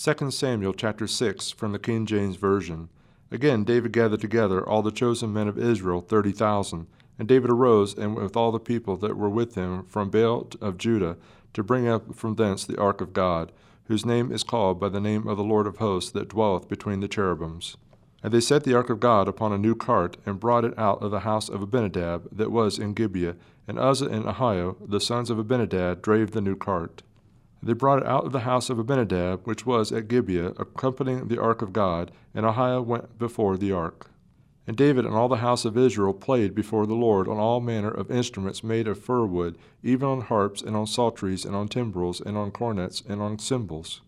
2 Samuel chapter 6 from the King James Version. Again David gathered together all the chosen men of Israel, 30,000. And David arose and with all the people that were with him from Baal of Judah to bring up from thence the ark of God, whose name is called by the name of the Lord of hosts that dwelleth between the cherubims. And they set the ark of God upon a new cart, and brought it out of the house of Abinadab that was in Gibeah. And Uzzah and Ahio, the sons of Abinadab, drave the new cart. They brought it out of the house of Abinadab, which was at Gibeah, accompanying the ark of God, and Ahio went before the ark. And David and all the house of Israel played before the Lord on all manner of instruments made of fir wood, even on harps, and on psalteries, and on timbrels, and on cornets, and on cymbals.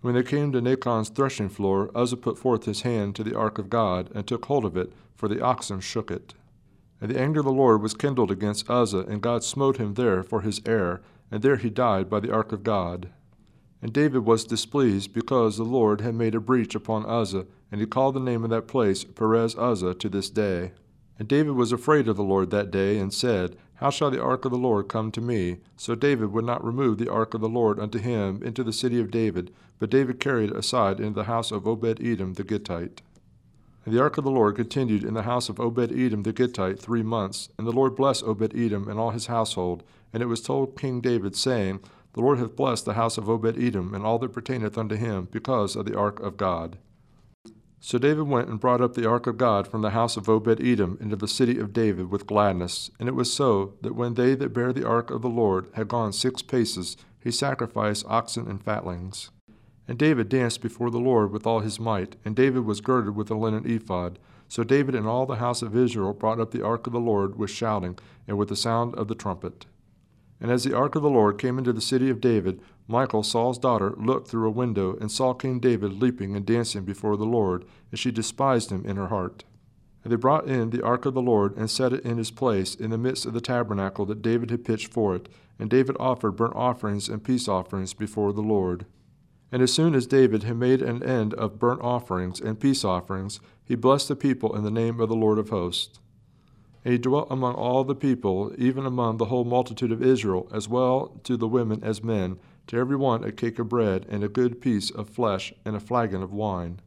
When they came to Nachon's threshing floor, Uzzah put forth his hand to the ark of God, and took hold of it, for the oxen shook it. And the anger of the Lord was kindled against Uzzah, and God smote him there for his error, and there he died by the ark of God. And David was displeased because the Lord had made a breach upon Uzzah, and he called the name of that place Perez Uzzah to this day. And David was afraid of the Lord that day, and said, How shall the ark of the Lord come to me? So David would not remove the ark of the Lord unto him into the city of David, but David carried it aside into the house of Obed Edom the Gittite. And the ark of the Lord continued in the house of Obed Edom the Gittite three months, and the Lord blessed Obed Edom and all his household. And it was told King David, saying, the Lord hath blessed the house of Obed Edom and all that pertaineth unto him, because of the ark of God. So David went and brought up the ark of God from the house of Obed Edom into the city of David with gladness. And it was so that when they that bare the ark of the Lord had gone six paces, he sacrificed oxen and fatlings. And David danced before the Lord with all his might, and David was girded with a linen ephod. So David and all the house of Israel brought up the ark of the Lord with shouting and with the sound of the trumpet. And as the ark of the Lord came into the city of David, Michal, Saul's daughter, looked through a window and saw King David leaping and dancing before the Lord, and she despised him in her heart. And they brought in the ark of the Lord and set it in his place in the midst of the tabernacle that David had pitched for it, and David offered burnt offerings and peace offerings before the Lord. And as soon as David had made an end of burnt offerings and peace offerings, he blessed the people in the name of the Lord of hosts. And he dwelt among all the people, even among the whole multitude of Israel, as well to the women as men, to every one a cake of bread, and a good piece of flesh, and a flagon of wine.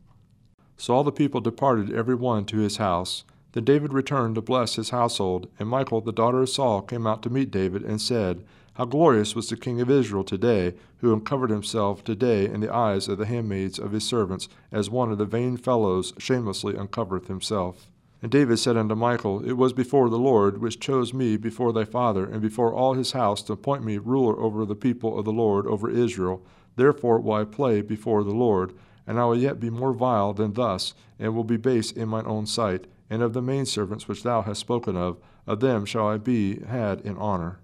So all the people departed every one to his house. Then David returned to bless his household, and Michal the daughter of Saul came out to meet David, and said, How glorious was the king of Israel today, who uncovered himself today in the eyes of the handmaids of his servants, as one of the vain fellows shamelessly uncovereth himself. And David said unto Michal, It was before the Lord, which chose me before thy father, and before all his house, to appoint me ruler over the people of the Lord, over Israel. Therefore will I play before the Lord, and I will yet be more vile than thus, and will be base in mine own sight. And of the maidservants which thou hast spoken of, of them shall I be had in honor.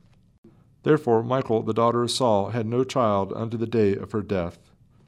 Therefore Michal the daughter of Saul had no child unto the day of her death.